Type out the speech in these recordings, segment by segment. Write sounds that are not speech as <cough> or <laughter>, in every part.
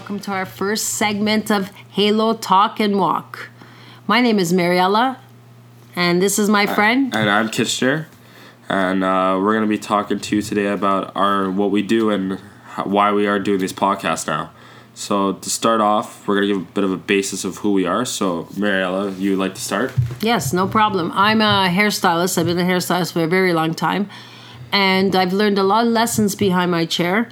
welcome to our first segment of Halo Talk and Walk. My name is Mariella, and this is my friend. And I'm Kitchener, and uh, we're going to be talking to you today about our what we do and how, why we are doing these podcasts now. So to start off, we're going to give a bit of a basis of who we are. So Mariella, you would like to start? Yes, no problem. I'm a hairstylist. I've been a hairstylist for a very long time, and I've learned a lot of lessons behind my chair,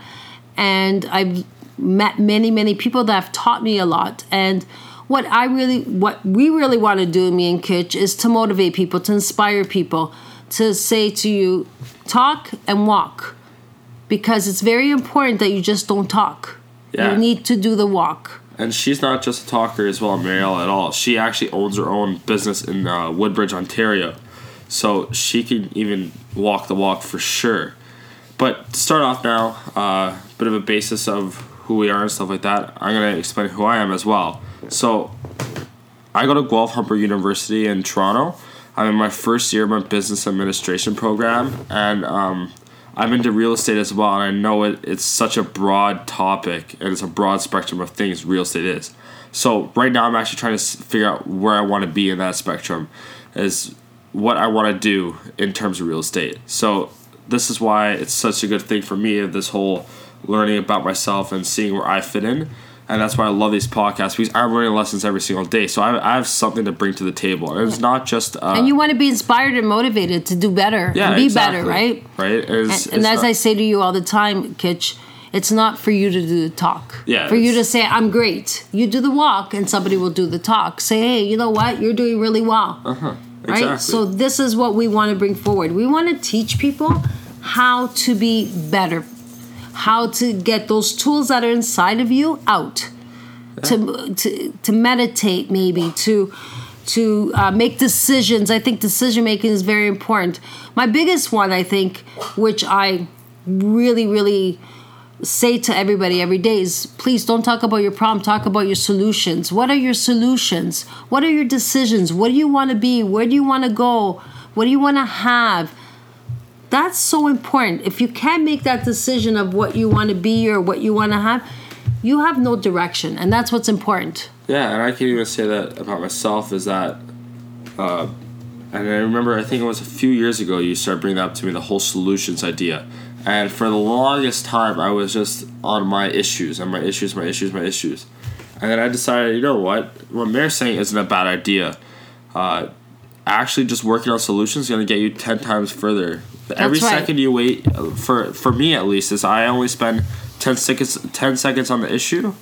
and I've met many many people that have taught me a lot and what i really what we really want to do me and kitch is to motivate people to inspire people to say to you talk and walk because it's very important that you just don't talk Yeah. you need to do the walk And she's not just a talker as well, Mariella, at all. She actually owns her own business in uh, Woodbridge, Ontario. So she can even walk the walk for sure. But to start off now, a uh, bit of a basis of who we are and stuff like that. I'm to explain who I am as well. So I go to Guelph Humber University in Toronto. I'm in my first year of my business administration program, and um, I'm into real estate as well. And I know it, it's such a broad topic, and it's a broad spectrum of things real estate is. So right now, I'm actually trying to figure out where I want to be in that spectrum, is what I want to do in terms of real estate. So this is why it's such a good thing for me of this whole learning about myself and seeing where I fit in. And that's why I love these podcasts because I'm learning lessons every single day. So I, I have something to bring to the table. And it's not just. Uh, and you want to be inspired and motivated to do better yeah, and be exactly. better right Right? It's- and, and it's as not- I say to you all the time, Kitch, it's not for you to do the talk. Yeah, For you to say, I'm great. You do the walk and somebody will do the talk. Say, hey, you know what? You're doing really well. Uh-huh. Right? Exactly. So this is what we want to bring forward. We want to teach people how to be better, how to get those tools that are inside of you out. To, to to meditate maybe to to uh, make decisions. I think decision making is very important. My biggest one, I think, which I really, really say to everybody every day is please don't talk about your problem, talk about your solutions. What are your solutions? What are your decisions? What do you want to be? Where do you want to go? What do you want to have? That's so important. If you can't make that decision of what you want to be or what you want to have, you have no direction. And that's what's important. Yeah, and I can even say that about myself is that, uh, and I remember I think it was a few years ago you started bringing up to me the whole solutions idea, and for the longest time I was just on my issues and my issues, my issues, my issues, and then I decided you know what what Mayor's saying isn't a bad idea. Uh, actually, just working on solutions is going to get you ten times further. Every right. second you wait, uh, for for me at least, is I only spend ten seconds ten seconds on the issue.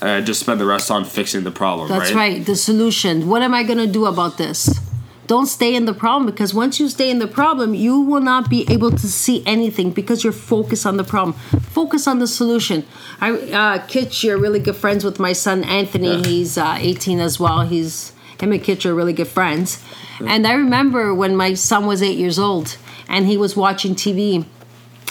And I just spend the rest on fixing the problem. That's right. The solution. What am I going to do about this? Don't stay in the problem because once you stay in the problem, you will not be able to see anything because you're focused on the problem. Focus on the solution. I, uh, Kitch, you're really good friends with my son Anthony. Yeah. He's uh, 18 as well. He's him and Kitch are really good friends. And I remember when my son was eight years old and he was watching TV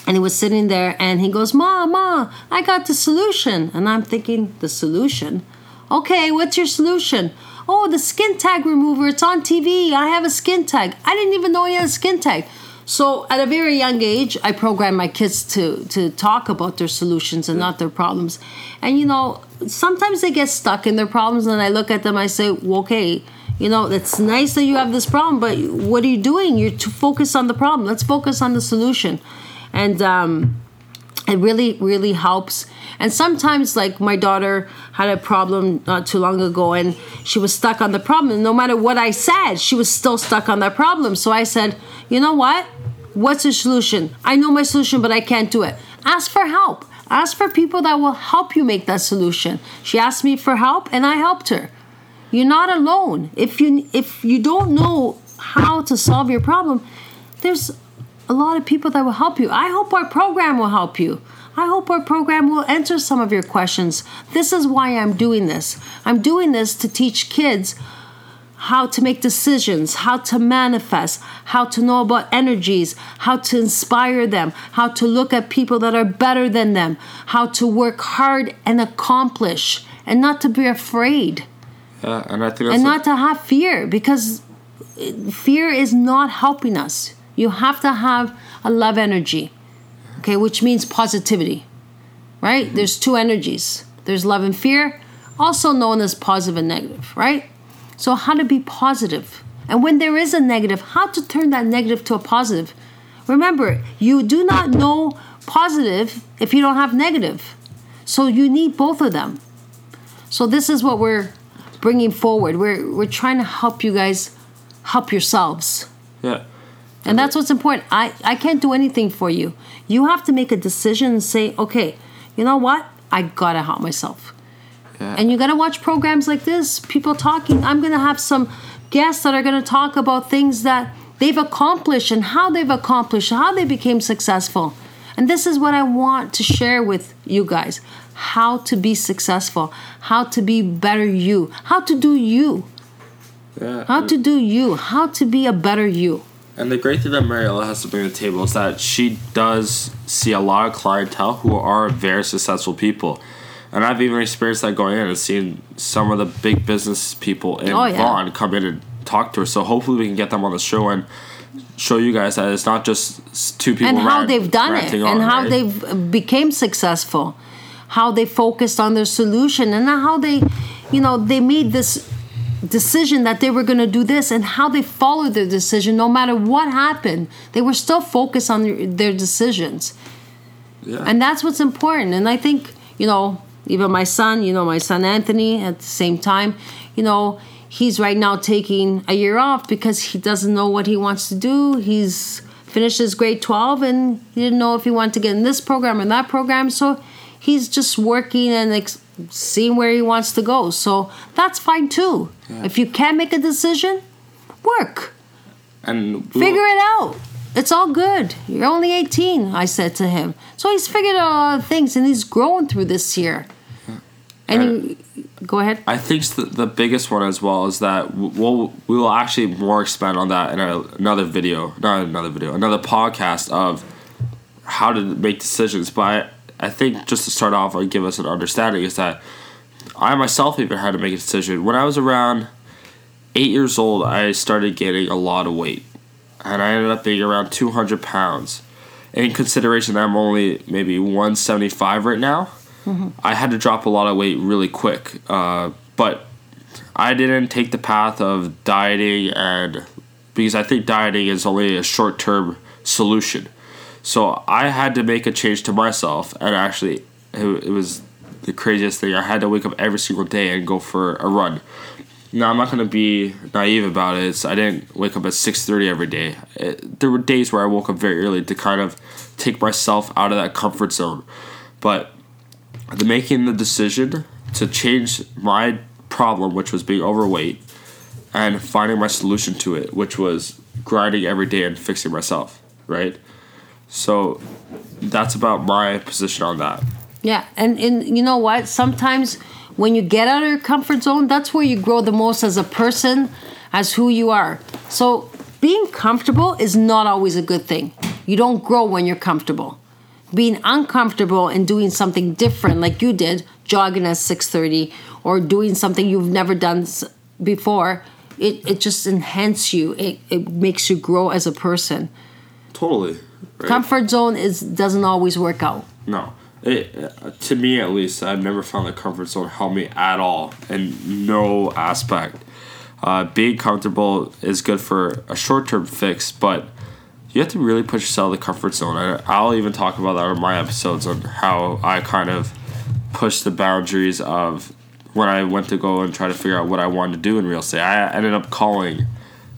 and he was sitting there and he goes, Ma, Ma, I got the solution. And I'm thinking, The solution? Okay, what's your solution? Oh, the skin tag remover. It's on TV. I have a skin tag. I didn't even know he had a skin tag. So at a very young age, I programmed my kids to to talk about their solutions and not their problems. And you know, sometimes they get stuck in their problems, and I look at them. I say, well, okay, you know, it's nice that you have this problem, but what are you doing? You're too focused on the problem. Let's focus on the solution. And um, it really really helps. And sometimes like my daughter had a problem not too long ago and she was stuck on the problem. No matter what i said she was still stuck on that problem. So i said you know what? What's the solution? I know my solution but i can't do it. Ask for help. Ask for people that will help you make that solution. She asked me for help and i helped her. You're not alone. If you if you don't know how to solve your problem there's a lot of people that will help you. I hope our program will help you. I hope our program will answer some of your questions. This is why I'm doing this. I'm doing this to teach kids how to make decisions, how to manifest, how to know about energies, how to inspire them, how to look at people that are better than them, how to work hard and accomplish, and not to be afraid Yeah, and I think and not to have fear because fear is not helping us. You have to have a love energy, okay, which means positivity, right? There's two energies there's love and fear, also known as positive and negative, right? So, how to be positive. And when there is a negative, how to turn that negative to a positive. Remember, you do not know positive if you don't have negative. So, you need both of them. So, this is what we're bringing forward. We're, we're trying to help you guys help yourselves. Yeah. And that's what's important. I, I can't do anything for you. You have to make a decision and say, okay, you know what? I gotta help myself. Yeah. And you gotta watch programs like this, people talking. I'm gonna have some guests that are gonna talk about things that they've accomplished and how they've accomplished, how they became successful. And this is what I want to share with you guys how to be successful, how to be better you, how to do you, yeah. how to do you, how to be a better you. And the great thing that Mariella has to bring to the table is that she does see a lot of clientele who are very successful people. And I've even experienced that going in and seeing some of the big business people in Oh, yeah. Vaughan come in and talk to her. So hopefully we can get them on the show and show you guys that it's not just two people and how rant- they've done it and on, how right? they've uh, became successful how they focused on their solution and how they you know they made this decision that they were going to do this and how they followed their decision no matter what happened. They were still focused on their, their decisions. Yeah. and that's what's important. And i think you know even my son you know my son anthony at the same time you know he's right now taking a year off because he doesn't know what he wants to do. He's finished his grade 12 and he didn't know if he wanted to get in this program or that program. So he's just working and ex- seeing where he wants to go so that's fine too if you can't make a decision work and Figure it out. It's all good. You're only 18, I said to him. So he's figured out a lot of things and he's growing through this year. Yeah. And he, go ahead. I think the, the biggest one as well is that we'll we will actually more expand on that in a, another video, not another video, another podcast of how to make decisions. But I, I think just to start off and give us an understanding is that I myself even had to make a decision when I was around eight years old. I started gaining a lot of weight, and I ended up being around two hundred pounds. In consideration that I'm only maybe one seventy five right now. I had to drop a lot of weight really quick. Uh, but I didn't take the path of dieting and because I think dieting is only a short term solution. So I had to make a change to myself, and actually, it, was the craziest thing. I had to wake up every single day and go for a run. Now I'm not gonna be naive about it. It's, I didn't wake up at six thirty every day. It, there were days where I woke up very early to kind of take myself out of that comfort zone, but the making the decision to change my problem, which was being overweight, and finding my solution to it, which was grinding every day and fixing myself, right? So that's about my position on that. Yeah, and, and you know what? Sometimes when you get out of your comfort zone, that's where you grow the most as a person, as who you are. So being comfortable is not always a good thing. You don't grow when you're comfortable. Being uncomfortable and doing something different, like you did, jogging at six thirty, or doing something you've never done before, it, it just enhances you. It, it makes you grow as a person. Totally. Right? Comfort zone is doesn't always work out. No. It, to me, at least, I've never found the comfort zone help me at all in no aspect. Uh, being comfortable is good for a short term fix, but you have to really push yourself in the comfort zone. I, I'll even talk about that in my episodes on how I kind of push the boundaries of when I went to go and try to figure out what I wanted to do in real estate. I ended up calling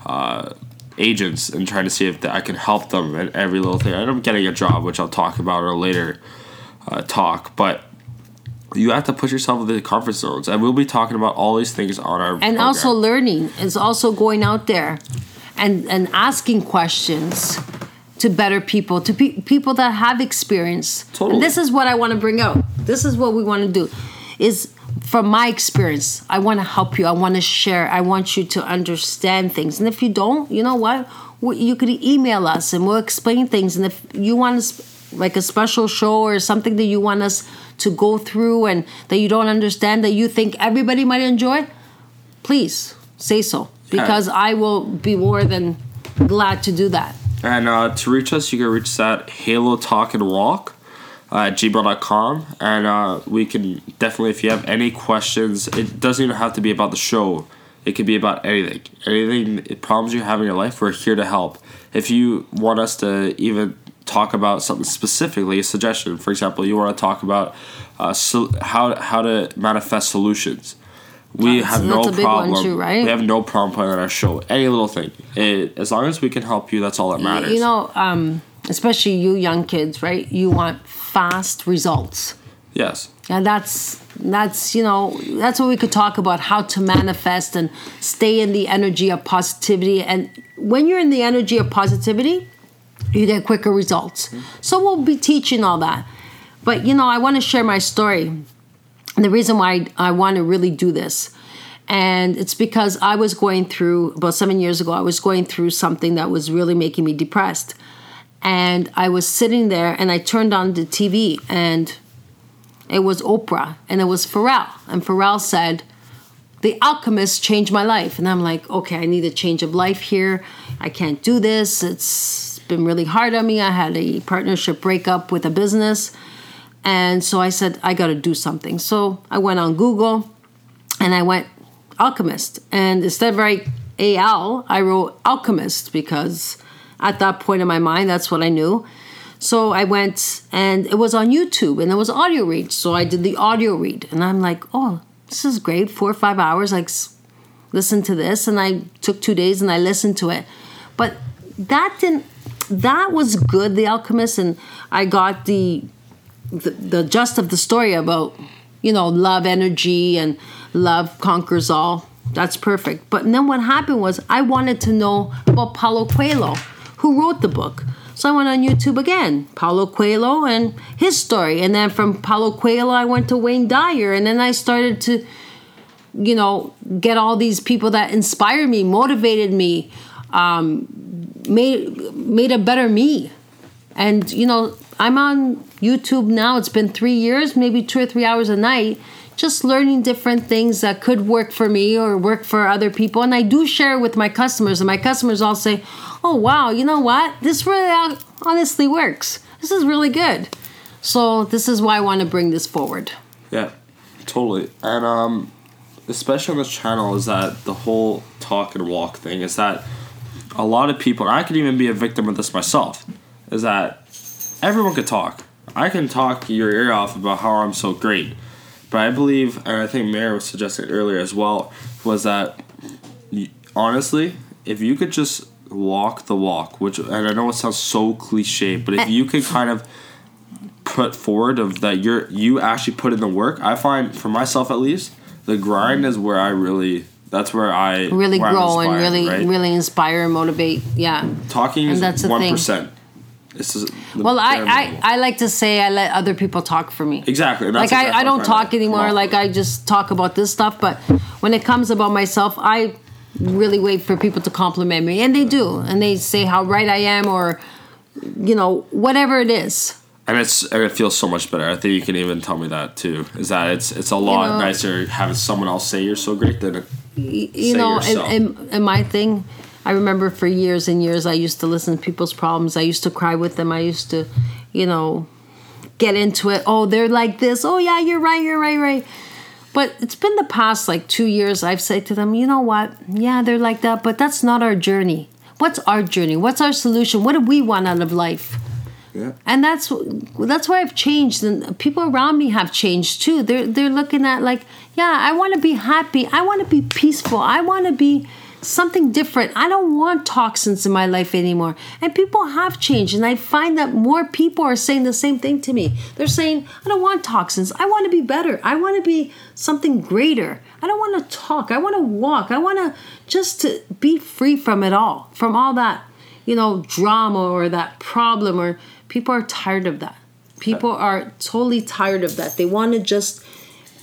uh, agents and trying to see if I can help them in every little thing. I'm getting a job, which I'll talk about in a later uh, talk, but you have to put yourself in the comfort zones, and we'll be talking about all these things on our and program. also learning is also going out there and and asking questions to better people to pe- people that have experience Totally. and this is what i want to bring out this is what we want to do is from my experience i want to help you i want to share i want you to understand things. And if you don't you know what? We, you could email us and we'll explain things. And if you want us like a special show or something that you want us to go through and that you don't understand that you think everybody might enjoy please say so. Because I will be more than glad to do that. And uh, to reach us, you can reach us at Halo Talk and Walk. Uh, at gmail.com. And uh, we can definitely, if you have any questions, it doesn't even have to be about the show. It could be about anything. Anything, problems you have in your life, we're here to help. If you want us to even talk about something specifically, a suggestion, for example, you want to talk about uh, so how, how to manifest solutions. We That's- have no that's one problem. too, right? We have no problem putting on our show. Any little thing. It, as long as we can help you, that's all that matters. You know, um, especially you young kids, right? You want fast results. yes. And that's that's you know that's what we could talk about how to manifest and stay in the energy of positivity and when you're in the energy of positivity you get quicker results so we'll be teaching all that but you know i want to share my story and the reason why i want to really do this and it's because i was going through about seven years ago i was going through something that was really making me depressed and i was sitting there and i turned on the tv and it was Oprah and it was Pharrell. And Pharrell said, The Alchemist changed my life. And I'm like, okay, I need a change of life here. I can't do this. It's been really hard on me. I had a partnership breakup with a business. And so I said, I got to do something. So I went on Google and I went Alchemist. And instead of write AL, I wrote Alchemist because at that point in my mind, that's what I knew. So I went and it was on YouTube and it was audio read. So I did the audio read and I'm like, oh, this is great. Four or five hours, like listen to this. And I took two days and I listened to it. But that didn't, that was good, The Alchemist. And I got the, the, the gist of the story about, you know, love energy and love conquers all. That's perfect. But then what happened was I wanted to know about Paulo Coelho, who wrote the book. So I went on YouTube again, Paulo Coelho and his story. And then from Paulo Coelho, I went to Wayne Dyer. And then I started to, you know, get all these people that inspired me, motivated me, um, made made a better me. And you know, I'm on YouTube now. It's been three years, maybe two or three hours a night, just learning different things that could work for me or work for other people. And I do share with my customers, and my customers all say, "Oh wow, you know what? This really honestly works. This is really good." So this is why I want to bring this forward. Yeah, totally. And um, especially on this channel is that the whole talk and walk thing is that a lot of people, and I could even be a victim of this myself, is that everyone could talk. I can talk your ear off about how I'm so great. But I believe, and I think Mayor was suggesting earlier as well, was that honestly, if you could just walk the walk, which, and I know it sounds so cliche, but if eh. you could kind of put forward of that you're you actually put in the work i find for myself at least the grind is where i really that's where i Really where grow and really, right? really inspire and motivate. Yeah. talking is and that's one percent Well, I, I. I like to say I let other people talk for me. exactly like that's I, I don't what I'm trying talk anymore. Like. I just talk about this stuff. But when it comes about myself, I really wait for people to compliment me, and they do, and they say how right I am, or you know whatever it is. and it's and it feels so much better i think you can even tell me that too is that it's it's a lot know- nicer having someone else say you're so great than You know, and, and, and my thing, I remember for years and years, I used to listen to people's problems. I used to cry with them. I used to, you know, get into it. Oh, they're like this. Oh, yeah, you're right, you're right, right. But it's been the past like two years. I've said to them, you know what? Yeah, they're like that, but that's not our journey. What's our journey? What's our solution? What do we want out of life? yeah and that's that's why I've changed, and people around me have changed too. They're they're looking at like, yeah, I want to be happy. I want to be peaceful. I want to be something different. I don't want toxins in my life anymore. And people have changed, and I find that more people are saying the same thing to me. They're saying, I don't want toxins. I want to be better. I want to be something greater. I don't want to talk. I want to walk. I want to just to be free from it all, from all that, you know, drama or that problem or people are tired of that. People are totally tired of that. They want to just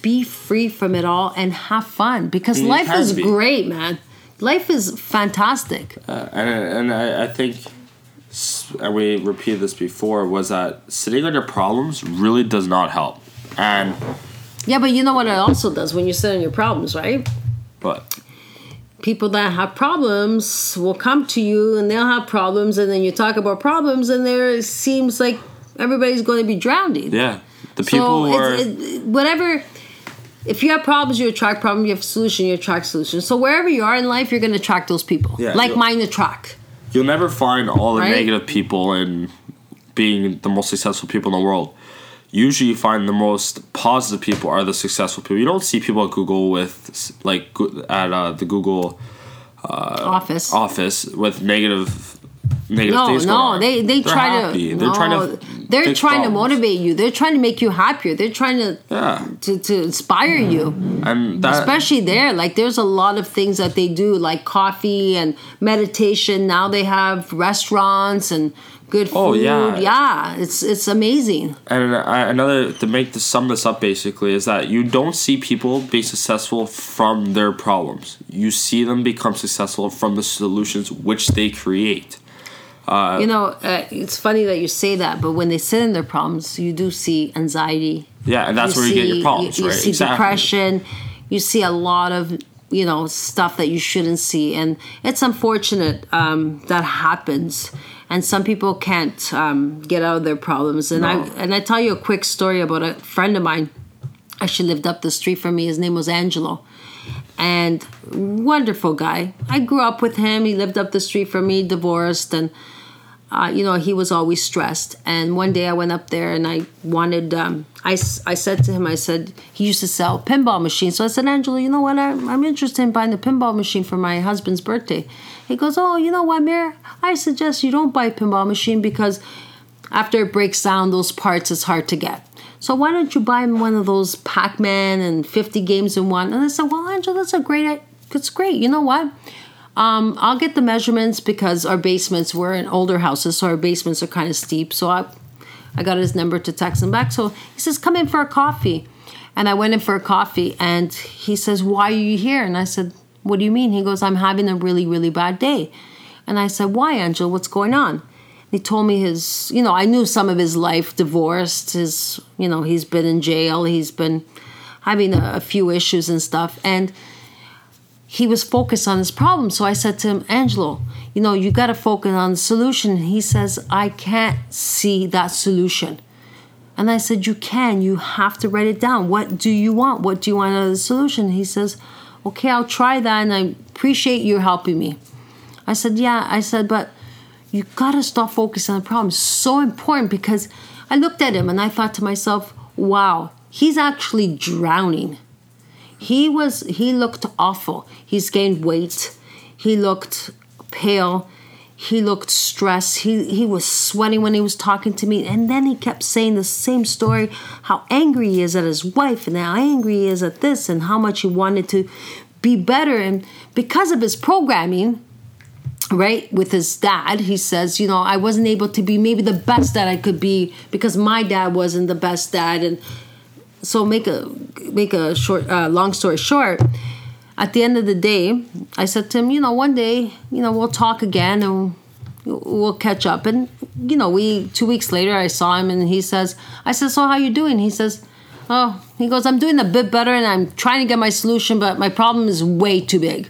be free from it all and have fun because life is be. great, man. Life is fantastic. Uh, and and I, I think, and we repeated this before, was that sitting on your problems really does not help. And Yeah, but you know what it also does when you sit on your problems, right? but People that have problems will come to you and they'll have problems, and then you talk about problems, and there seems like everybody's going to be drowning. Yeah, the people who are. it, whatever. If you have problems, you attract problems. You have solution, you attract solutions. So wherever you are in life, you're going to attract those people. Yeah, like mine attract. You'll never find all the Right? negative people and being the most successful people in the world. Usually, you find the most positive people are the successful people. You don't see people at Google with like at uh, the Google Office. office with negative negative no, things no, they they They're try happy. to. They're no, trying to. They're trying to motivate you. They're trying to make you happier. They're trying to Yeah, to, to inspire you. and that especially there like there's a lot of things that they do like coffee and meditation now they have restaurants and good food Oh, yeah. yeah it's it's amazing And uh, another to make to sum this up basically is that you don't see people be successful from their problems. You see them become successful from the solutions which they create. You know uh, it's funny that you say that but when they sit in their problems you do see anxiety. Yeah, and that's where you get your problems, you, you right? see depression. You see a lot of you know stuff that you shouldn't see and it's unfortunate um, that happens. And some people can't um, get out of their problems. And No. i and i tell you a quick story about a friend of mine. Actually lived up the street from me. His name was angelo. And wonderful guy. I grew up with him. He lived up the street from me divorced and uh, you know, he was always stressed. And one day I went up there and I wanted, um, I, I said to him, I said, he used to sell pinball machines. So I said, Angelo, you know what? I'm, I'm interested in buying a pinball machine for my husband's birthday. He goes, Oh, you know what, Mayor? I suggest you don't buy a pinball machine because after it breaks down, those parts is hard to get. So why don't you buy one of those Pac-Man and 50 games in one? And I said, well, Angelo, that's a great, it's great. You know what? Um, I'll get the measurements because our basements were in older houses, so our basements are kind of steep. So I, I got his number to text him back. So he says, "Come in for a coffee," and I went in for a coffee, and he says, "Why are you here?" And I said, "What do you mean?" He goes, "I'm having a really, really bad day," and I said, "Why, Angel? What's going on?" He told me his, you know, I knew some of his life, divorced, his, you know, he's been in jail, he's been having a, a few issues and stuff, and he was focused on his problem. So I said to him, Angelo, you know, you got to focus on the solution. He says, I can't see that solution. And I said, You can. You have to write it down. What do you want? What do you want out of the solution? He says, Okay, I'll try that and I appreciate you helping me. I said, Yeah. I said, But you got to stop focusing on the problem. It's so important because I looked at him and I thought to myself, Wow, he's actually drowning he was he looked awful. He's gained weight. He looked pale. He looked stressed. He he was sweating when he was talking to me. And then he kept saying the same story how angry he is at his wife and how angry he is at this and how much he wanted to be better. And because of his programming right with his dad he says you know i wasn't able to be maybe the best that i could be because my dad wasn't the best dad. And so make a make a short uh, long story short at the end of the day i said to him you know one day you know we'll talk again and we'll catch up. And you know we two weeks later i saw him and he says i said so how you doing? He says oh he goes i'm doing a bit better and i'm trying to get my solution but my problem is way too big.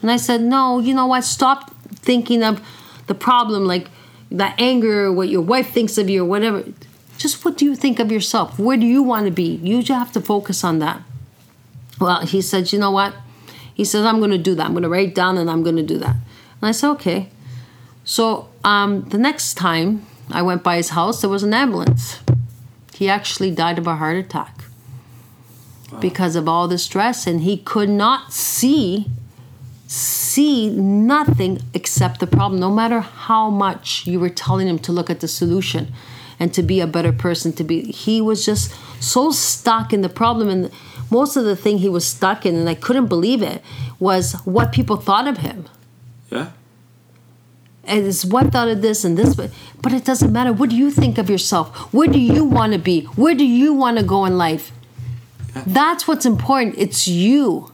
And i said no you know what? Stop thinking of the problem like that anger what your wife thinks of you or whatever just what do you think of yourself? Where do you want to be? You just have to focus on that. Well he said you know what? He says i'm going to do that. I'm going to write down and i'm going to do that. And i said okay. So um, the next time i went by his house there was an ambulance. He actually died of a heart attack because of all the stress and he could not see see nothing except the problem no matter how much you were telling him to look at the solution and to be a better person to be he was just so stuck in the problem. And most of the thing he was stuck in and i couldn't believe it was what people thought of him. Yeah. and it's what thought of this and this? But but it doesn't matter. What do you think of yourself? Where do you want to be? Where do you want to go in life? That's what's important. It's you.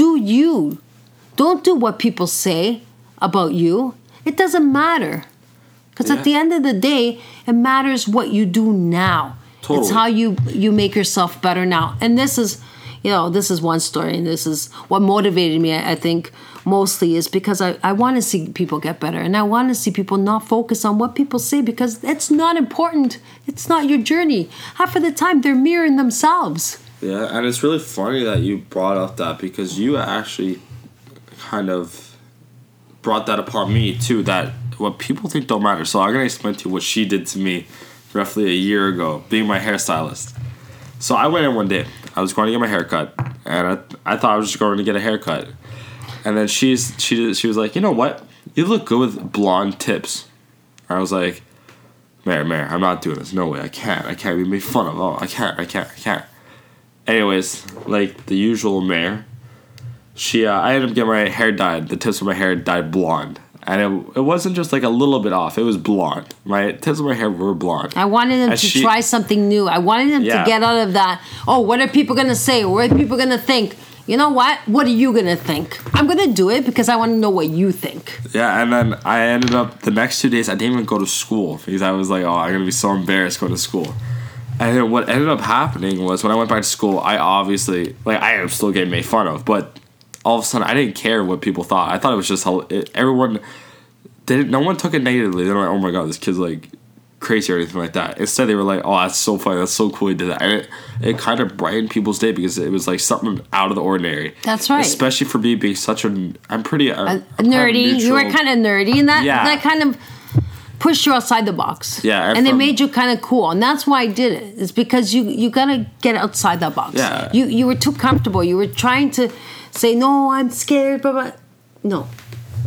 Do you. Don't do what people say about you. It doesn't matter because Yeah. at the end of the day it matters what you do now it's how you you make yourself better now and this is you know, this is one story, and this is what motivated me. I, I think mostly is because I, I want to see people get better, and I want to see people not focus on what people say because it's not important. It's not your journey. Half of the time, they're mirroring themselves. Yeah, and it's really funny that you brought up that because you actually kind of brought that upon me too. That what people think don't matter. So I'm gonna explain to you what she did to me roughly a year ago, being my hairstylist. So I went in one day. I was going to get my haircut, and I, I thought I was just going to get a haircut. And then she's she she was like, you know what? You look good with blonde tips. I was like, Mayor, Mayor, I'm not doing this. No way, I can't. I can't be made fun of. Oh, I can't. I can't. I can't. Anyways, like the usual Mayor, she uh, I ended up getting my hair dyed. The tips of my hair dyed blonde, and it, it wasn't just like a little bit off. It was blonde. My tips of my hair were blonde. I wanted them to she- try something new. I wanted them Yeah. to get out of that. Oh, what are people gonna say? What are people gonna think? You know what? What are you gonna think? I'm gonna do it because I want to know what you think. Yeah, and then I ended up the next two days. I didn't even go to school because I was like, oh, I'm gonna be so embarrassed going to school. And then what ended up happening was when I went back to school, I obviously like I am still getting made fun of, but all of a sudden I didn't care what people thought. I thought it was just how it, everyone didn't. No one took it negatively. They're like, oh my god, this kid's like crazy or anything like that. Instead, they were like, oh, that's so funny. That's so cool. He did that, and it it kind of brightened people's day because it was like something out of the ordinary. That's right. Especially for me being such a, I'm pretty uh, I'm kind of nerdy. You were kind of nerdy, and that Yeah. that kind of pushed you outside the box. Yeah, and and, it made you kind of cool, and that's why I did it. It's because you you gotta get outside that box. Yeah. You you were too comfortable. You were trying to say no, I'm scared, but, blah. No,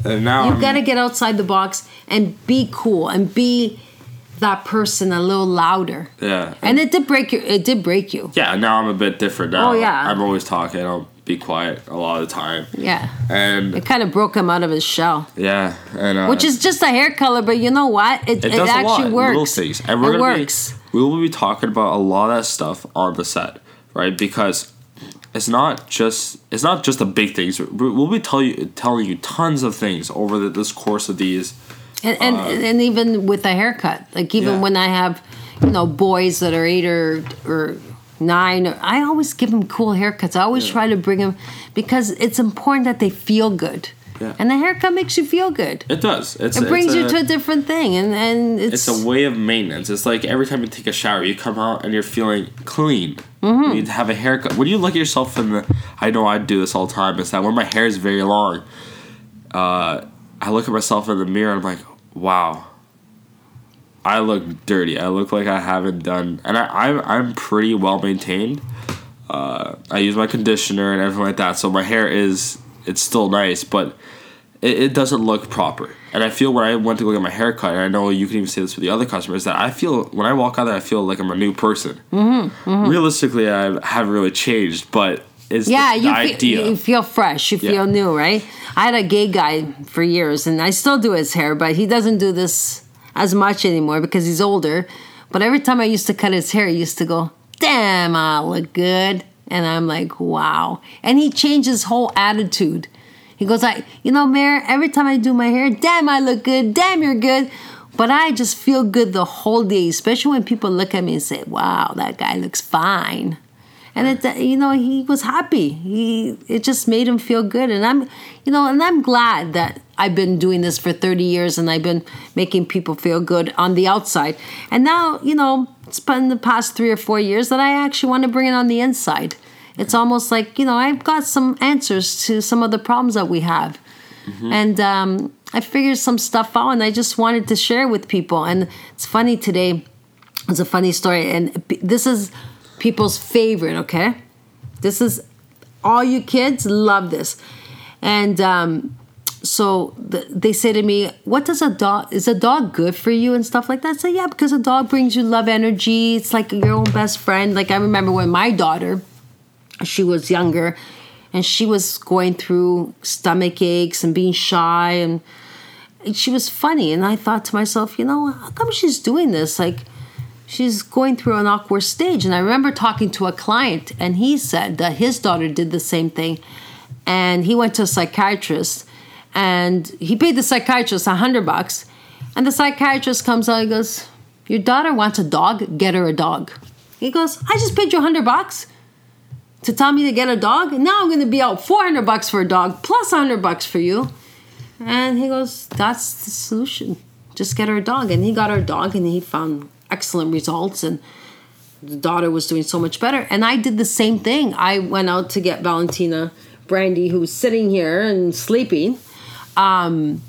And now you I'm- gotta get outside the box and be cool and be that person a little louder. Yeah. And it did break you. It did break you. yeah, now I'm a bit different now. Oh, yeah. I'm always talking. I'll be quiet a lot of the time. Yeah. And It kind of broke him out of his shell. yeah, and uh, Which is just a hair color, but you know what? It, it it, actually works. little things, and we're it works. Be, we will be talking about a lot of that stuff on the set, right? Because it's not just it's not just the big things. We- We'll be tell you telling you tons of things over the, this course of these. And, and, and even with a haircut, like even Uh, Yeah. when I have, you know, boys that are eight or or nine, I always give them cool haircuts. I always try to bring them because it's important that they feel good. Yeah. And the haircut makes you feel good. It does. It's It brings it's you a- to a different thing, and and it's, it's a way of maintenance. It's like every time you take a shower, you come out and you're feeling clean. You need to have a haircut. When you look at yourself in the, I know I do this all the time. Is that when my hair is very long, uh, I look at myself in the mirror and I'm like, wow, I look dirty. I look like I haven't done, and I, I'm I'm pretty well maintained. Uh, I use my conditioner and everything like that, so my hair is it's still nice, but it, it doesn't look proper. And I feel when I went to go get my haircut, and I know you can even say this for the other customers, that I feel when I walk out there, I feel like I'm a new person. Mm-hmm, Realistically, I haven't really changed, but it's yeah, the, you the feel, idea. you feel fresh, you Yeah. feel new, right? I had a gay guy for years, and I still do his hair, but he doesn't do this as much anymore because he's older. But every time I used to cut his hair, he used to go, "Damn, I look good," and I'm like, "Wow!" And he changed his whole attitude. He goes like, "You know, Mayor, every time I do my hair, damn, I look good. Damn, you're good." But I just feel good the whole day, especially when people look at me and say, "Wow, that guy looks fine." and it you know he was happy he it just made him feel good and i'm you know and i'm glad that i've been doing this for 30 years and i've been making people feel good on the outside and now you know it's been the past three or four years that i actually want to bring it on the inside. It's almost like you know i've got some answers to some of the problems that we have. And um, i figured some stuff out and i just wanted to share with people. And it's funny today it's a funny story and this is people's favorite okay? This is all you kids love this. And um, so the, they say to me what does a dog is a dog good for you? and stuff like that. I say yeah because a dog brings you love energy. It's like your own best friend. Like i remember when my daughter she was younger and she was going through stomach aches and being shy and she was funny. And i thought to myself you know how come she's doing this? Like she's going through an awkward stage. And i remember talking to a client and he said that his daughter did the same thing. And he went to a psychiatrist and he paid the psychiatrist a hundred bucks and the psychiatrist comes out and goes your daughter wants a dog get her a dog he goes i just paid you a hundred bucks to tell me to get a dog. Now I'm going to be out 400 bucks for a dog plus 100 bucks for you. And he goes, that's the solution. Just get her a dog. And he got her a dog and he found excellent results. And the daughter was doing so much better. And I did the same thing. I went out to get Valentina Brandy, who was sitting here and sleeping. Um,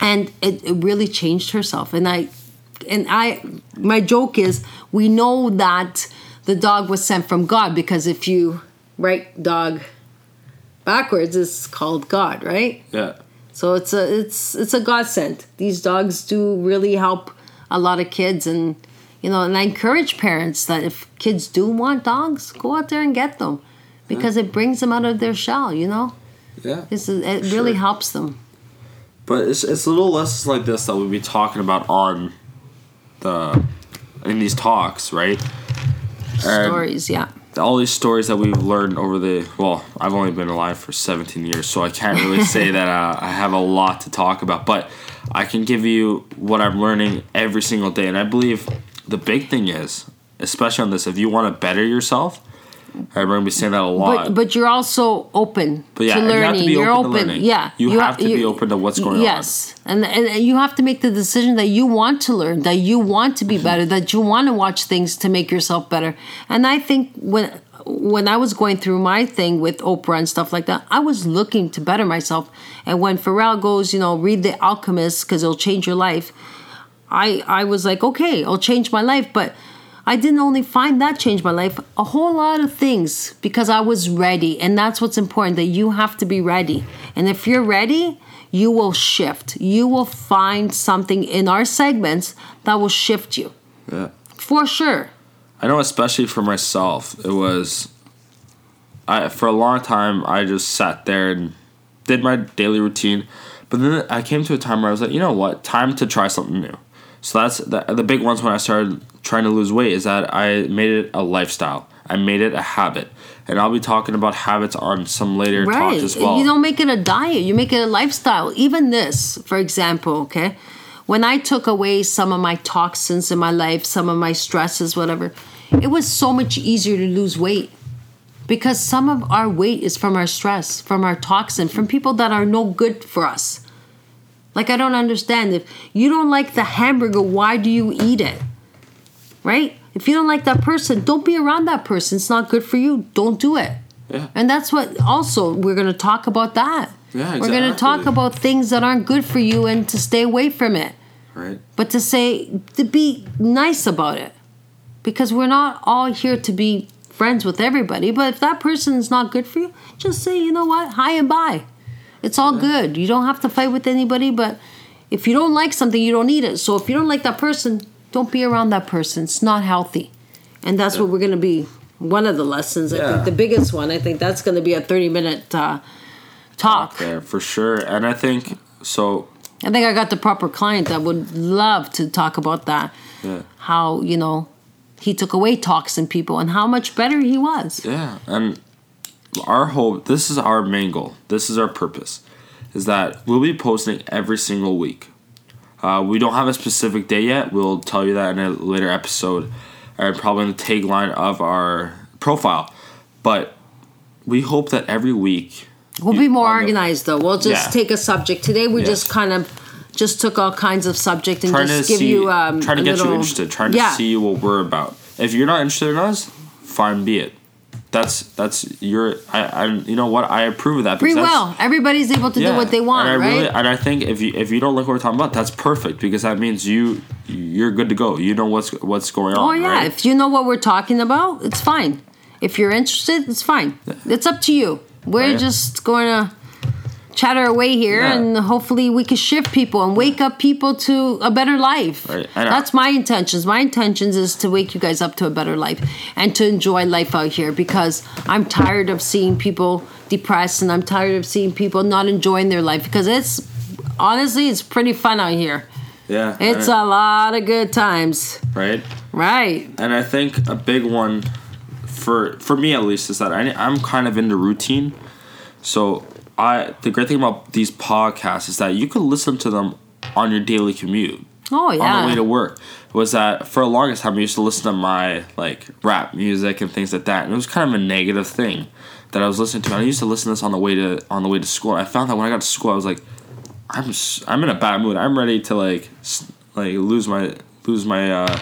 and it, it really changed herself. And I, and I, my joke is, we know that the dog was sent from God because if you write dog backwards, it's called God, right? Yeah. So it's a it's it's a godsend. These dogs do really help a lot of kids, and you know, and I encourage parents that if kids do want dogs, go out there and get them, because it brings them out of their shell. You know, Yeah. it's, it really helps them. But it's, it's little lessons like this that we'll be talking about on the in these talks, right? And Stories, yeah. all these stories that we've learned over the well, I've only been alive for 17 years, so I can't really <laughs> say that uh, I have a lot to talk about. But I can give you what I'm learning every single day, and I believe the big thing is, especially on this, if you want to better yourself, To be saying that a lot. But but you're also open But yeah, to you learning. have to be you're open open. learning. Yeah, You ha- have to be open to what's going on. Yes, and, and you have to make the decision that you want to learn, that you want to be Mm-hmm. better, that you want to watch things to make yourself better. And I think when when I was going through my thing with Oprah and stuff like that, I was looking to better myself. And when Pharrell goes, you know, read The Alchemist because it'll change your life. I I was like, okay, it'll change my life, but I didn't only find that change my life, a whole lot of things because I was ready. And that's what's important that you have to be ready. And if you're ready, you will shift. You will find something in our segments that will shift you. yeah. For sure. I know, especially for myself, it was. I for a long time I just sat there and did my daily routine, but then I came to a time where I was like, you know what, time to try something new. So that's the the big ones when I started trying to lose weight is that I made it a lifestyle. I made it a habit, and I'll be talking about habits on some later Right. talks as well. You don't make it a diet, you make it a lifestyle. Even this, for example, okay? When I took away some of my toxins in my life, some of my stresses, whatever, it was so much easier to lose weight. Because some of our weight is from our stress, from our toxin, from people that are no good for us. Like, I don't understand. If you don't like the hamburger, why do you eat it? Right? If you don't like that person, don't be around that person. It's not good for you. Don't do it. Yeah. And that's what also we're going to talk about that. Yeah, exactly. We're going to talk about things that aren't good for you and to stay away from it. right. But to say, to be nice about it. Because we're not all here to be friends with everybody. But if that person is not good for you, just say, you know what, hi and bye. It's all good. You don't have to fight with anybody. But if you don't like something, you don't need it. So if you don't like that person, don't be around that person. It's not healthy. And that's what we're going to be. One of the lessons, I think, the biggest one. I think that's going to be a thirty-minute uh, talk. There for sure, and I think so. I think I got the proper client that would love to talk about that. Yeah. How, you know, he took away toxin people and how much better he was. Yeah, and our hope, this is our main goal, this is our purpose, is that we'll be posting every single week. Uh, we don't have a specific day yet. We'll tell you that in a later episode, or probably in the tagline of our profile. But we hope that every week. We'll be more on the- organized though. We'll just Yeah. take a subject. Today we Yes. just kind of just took all kinds of subject and Trying just give see, you um, trying to a get little, you interested, trying to yeah. see what we're about. If you're not interested in us, fine, be it. That's that's your. I, I you know what I approve of that. Free will. Everybody's able to do what they want, and I right? Really, and I think if you if you don't like what we're talking about, that's perfect because that means you you're good to go. You know what's what's going oh, on. oh yeah, right? if you know what we're talking about, it's fine. If you're interested, it's fine. It's up to you. We're just going to chatter away here, Yeah. and hopefully we can shift people and wake up people to a better life. Right. That's my intentions. My intentions is to wake you guys up to a better life and to enjoy life out here because I'm tired of seeing people depressed and I'm tired of seeing people not enjoying their life because it's honestly it's pretty fun out here. yeah, It's a lot of good times. right. Right. And I think a big one for for me at least is that I I'm kind of into routine. So I the great thing about these podcasts is that you can listen to them on your daily commute. Oh, yeah. on the way to work was that for the longest time I used to listen to my like rap music and things like that, and it was kind of a negative thing that I was listening to. And I used to listen to this on the way to on the way to school. And I found that when I got to school, I was like, I'm I'm in a bad mood. I'm ready to like like lose my lose my uh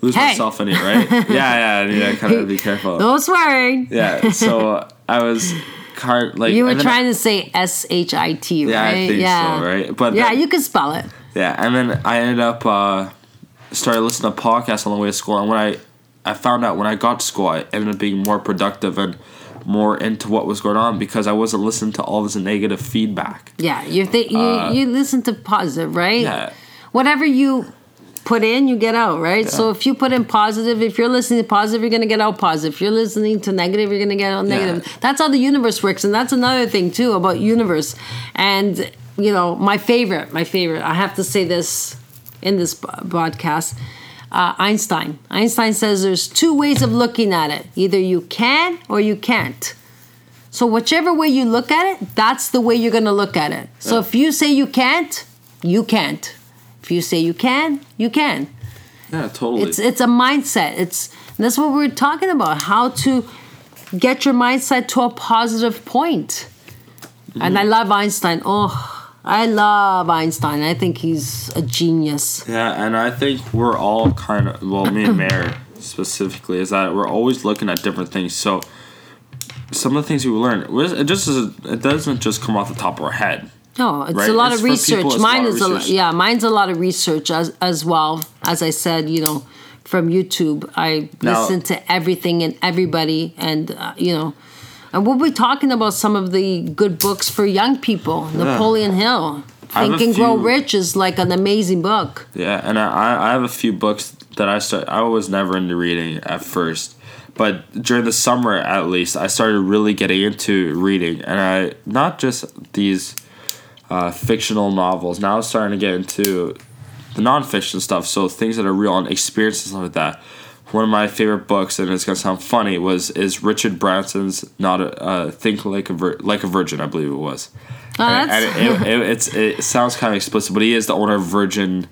lose Hey. myself in it, right? <laughs> yeah, yeah, I need to kind of be careful. No swearing. Yeah, so I was kind like You were then I- trying to say S H I T, right? yeah, I think yeah. so, right? But Yeah, then- you can spell it. yeah, and then I ended up uh, started listening to podcasts on the way to school, and when I I found out when I got to school, I ended up being more productive and more into what was going on because I wasn't listening to all this negative feedback. Yeah, you think you you listen to positive, right? Uh, Yeah. Whatever you put in, you get out, right? So if you put in positive, if you're listening to positive, you're gonna get out positive. If you're listening to negative, you're gonna get out negative. Yeah. That's how the universe works, and that's another thing too about universe. And you know, my favorite, my favorite. I have to say this in this po- podcast. Uh, Einstein. Einstein says there's two ways of looking at it. Either you can or you can't. So whichever way you look at it, that's the way you're going to look at it. So Yeah. if you say you can't, you can't. If you say you can, you can. Yeah, totally. It's it's a mindset. It's that's what we're talking about. How to get your mindset to a positive point. And I mm-hmm. love Einstein. Oh, I love Einstein. I think he's a genius. yeah, and I think we're all kind of well, me and <clears throat> Mary specifically is that we're always looking at different things. So some of the things we learn, it just is, it doesn't just come off the top of our head. No, it's Right? a lot It's of research. people, it's a Mine is a research. yeah, mine's a lot of research as as well. As I said, you know, from YouTube, I Now- listen to everything and everybody, and uh, you know, and we'll be talking about some of the good books for young people. Napoleon Hill, Think and Grow Rich is like an amazing book. Yeah, and I, I have a few books that I start. I was never into reading at first, but during the summer at least, I started really getting into reading, and I not just these uh, fictional novels. Now I'm starting to get into the nonfiction stuff, so things that are real and experiences and stuff like that. One of my favorite books, and it's gonna sound funny, was is Richard Branson's "Not a uh, Think Like a Vir- Like a Virgin," I believe it was. Oh, And- that's- and it, it, it's it sounds kind of explicit, but he is the owner of Virgin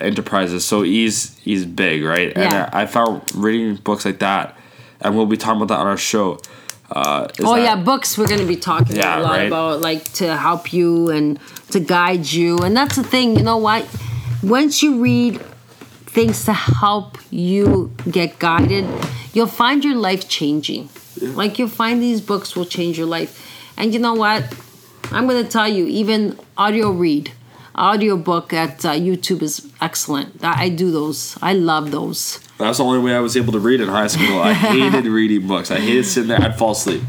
Enterprises, so he's he's big, right? And Yeah. I, I found reading books like that, and we'll be talking about that on our show. Uh, Oh that- yeah, books we're going to be talking Yeah, a lot right. about, like to help you and to guide you, and that's the thing. You know what? Once you read things to help you get guided, you'll find your life changing. Like you'll find these books will change your life, and you know what? I'm going to tell you, even audio read, audio book at uh, YouTube is excellent. I, I do those. I love those. That's the only way I was able to read in high school. I <laughs> hated reading books. I hated sitting there. I'd fall asleep.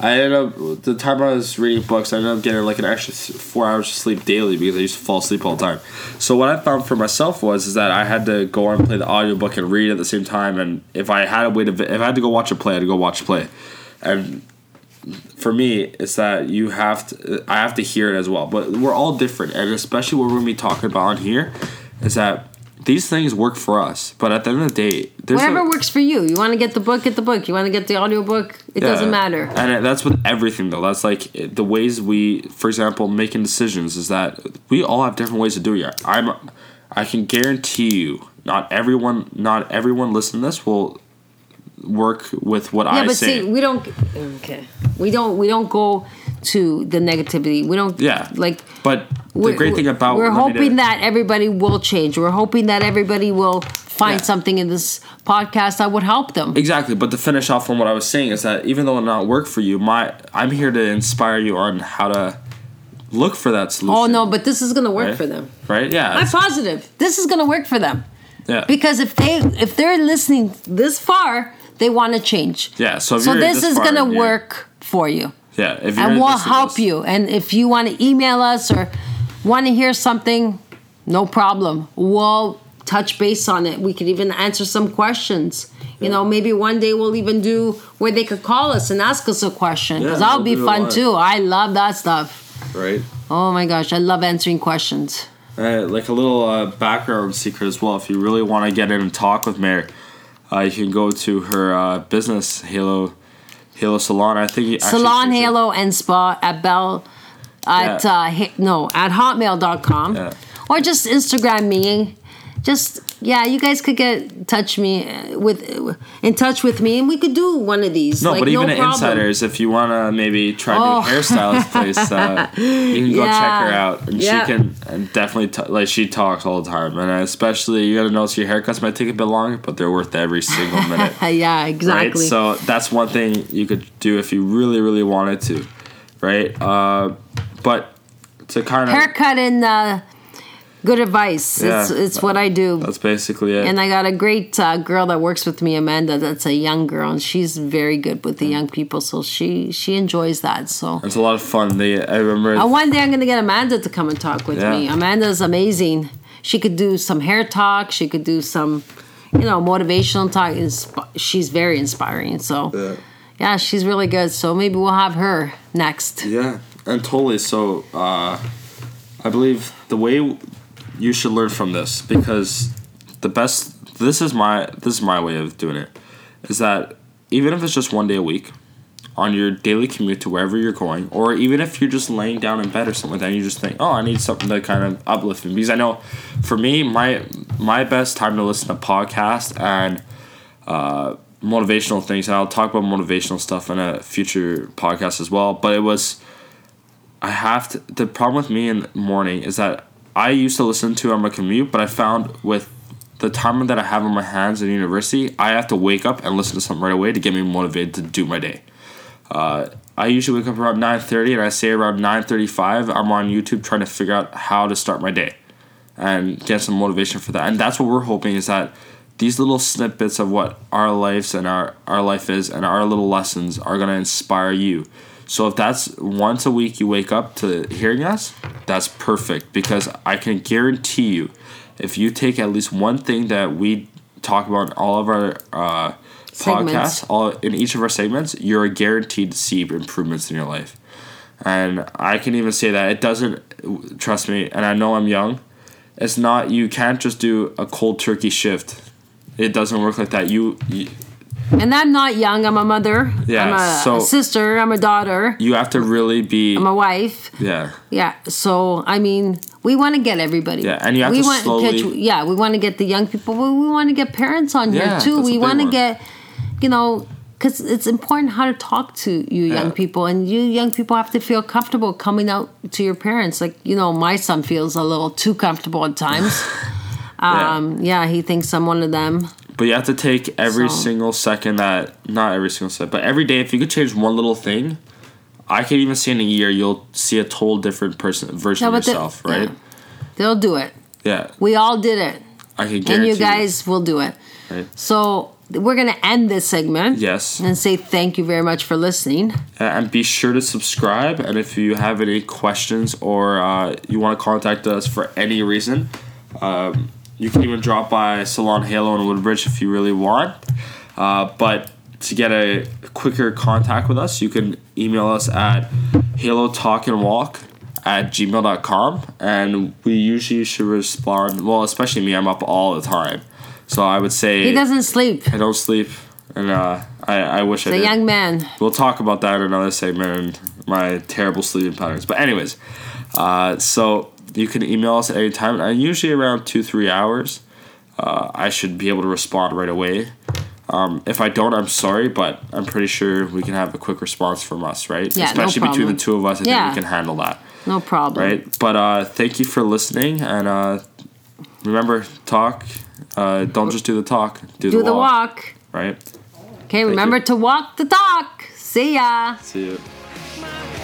I ended up the time I was reading books. I ended up getting like an extra four hours of sleep daily because I used to fall asleep all the time. So what I found for myself was is that I had to go on and play the audiobook and read at the same time. And if I had a way to, if I had to go watch a play, I had to go watch a play. And for me, it's that you have to. I have to hear it as well. But we're all different, and especially what we're gonna be talking about on here, is that these things work for us. But at the end of the day, there's Whatever a, works for you. You want to get the book, get the book. You want to get the audio book, it doesn't matter. And that's with everything, though. That's like the ways we, for example, making decisions is that we all have different ways of doing it. I'm, I can guarantee you, not everyone, not everyone listening to this will work with what Yeah, I but say. see, we don't. Okay, we don't. We don't go to the negativity. We don't. yeah, like. but the we're- great thing about we're hoping do- that everybody will change. We're hoping that everybody will find Yeah. something in this podcast that would help them. Exactly, but to finish off on what I was saying is that even though it not work for you, my I'm here to inspire you on how to look for that solution. Oh no, but this is gonna work right? for them. right? Yeah, I'm positive. This is gonna work for them yeah. because if they if they're listening this far, they want to change. yeah. So, So this this is gonna in, yeah. work for you. Yeah, if and we'll help this- you. And if you want to email us or want to hear something, no problem. We'll touch base on it. We could even answer some questions. You know, maybe one day we'll even do where they could call us and ask us a question because Yeah, that'll be fun too. I love that stuff. right? Oh my gosh, I love answering questions. Uh, like a little uh, background secret as well. If you really want to get in and talk with Mary, uh, you can go to her uh, business Halo Halo Salon. I think Salon Halo and Spa at Bell at Yeah. uh, no at hotmail.com Yeah. or just Instagram me just yeah, you guys could get touch me uh, with in touch with me, and we could do one of these. No, like, but even no at. Insiders, if you want to maybe try Oh. new hairstylist <laughs> place, uh, you can go check her out, and Yeah. she can definitely t- like she talks all the time, and especially you got to notice your haircuts might take a bit longer, but they're worth every single <laughs> minute. Uh, yeah, Right, exactly. so that's one thing you could do if you really, really wanted to, right? Uh, but to kind of Haircut and uh, good advice. It's Yeah. it's what I do. that's basically it. And I got a great uh, girl that works with me, Amanda. That's a young girl, and she's very good with the young people. So she she enjoys that. So it's a lot of fun. They, I remember. uh, one day I'm gonna get Amanda to come and talk with Yeah. me. Amanda's amazing. She could do some hair talk. She could do some, you know, motivational talk. Insp- She's very inspiring. So Yeah. yeah, she's really good. So maybe we'll have her next. Yeah, and totally. So, uh, I believe the way you should learn from this because the best. This is my this is my way of doing it. Is that even if it's just one day a week, on your daily commute to wherever you're going, or even if you're just laying down in bed or something like that, you just think, oh, I need something to kind of uplift me. Because I know, for me, my my best time to listen to podcasts and uh, motivational things, and I'll talk about motivational stuff in a future podcast as well. But it was, I have to. The problem with me in the morning is that I used to listen to on my commute, but I found with the time that I have on my hands in university, I have to wake up and listen to something right away to get me motivated to do my day. Uh, I usually wake up around nine thirty, and I say around nine thirty-five, I'm on YouTube trying to figure out how to start my day, and get some motivation for that. And that's what we're hoping is that these little snippets of what our lives and our our life is, and our little lessons are gonna inspire you. So if that's once a week you wake up to hearing us, that's perfect because I can guarantee you, if you take at least one thing that we talk about in all of our uh, podcasts, all in each of our segments, you're guaranteed to see improvements in your life. And I can even say that it doesn't. Trust me, and I know I'm young. It's not. You can't just do a cold turkey shift. It doesn't work like that. You you, And I'm not young. I'm a mother. Yeah, I'm a, so- a sister. I'm a daughter. you have to really be. I'm a wife. yeah. Yeah. So I mean, we want to get everybody. Yeah, and you have we to want slowly- catch, yeah, we want to get the young people, but we want to get parents on Yeah, here too. We want to get, you know, because it's important how to talk to you young Yeah. people, and you young people have to feel comfortable coming out to your parents. Like you know, my son feels a little too comfortable at times. <laughs> Yeah. um, yeah, he thinks I'm one of them. But you have to take every So- single second that not every single second, but every day. If you could change one little thing, I could even see in a year you'll see a total different person version Yeah, of the- yourself, right? They'll do it. Yeah, We all did it, I can and guarantee. you guys will do it. Right. So we're gonna end this segment. Yes. And say thank you very much for listening. and be sure to subscribe. And if you have any questions or uh, you want to contact us for any reason, um, you can even drop by Salon Halo in Woodbridge if you really want. Uh, but to get a quicker contact with us, you can email us at halo talk and walk at gmail.com and we usually should respond well especially me i'm up all the time so i would say He doesn't sleep. i don't sleep and uh, I, I wish i The did young man. We'll talk about that in another segment and my terrible sleeping patterns. But anyways, uh, so you can email us at any time. And usually around two three hours, uh, I should be able to respond right away. Um, if I don't, I'm sorry, but I'm pretty sure we can have a quick response from us, right? Yeah, no Especially between the two of us, I Yeah. think we can handle that, No problem. right? But uh, thank you for listening, and uh, remember, talk. Uh, don't just do the talk. Do, Do the, the walk, walk. Right. Okay, remember you. to walk the talk. See ya. See you.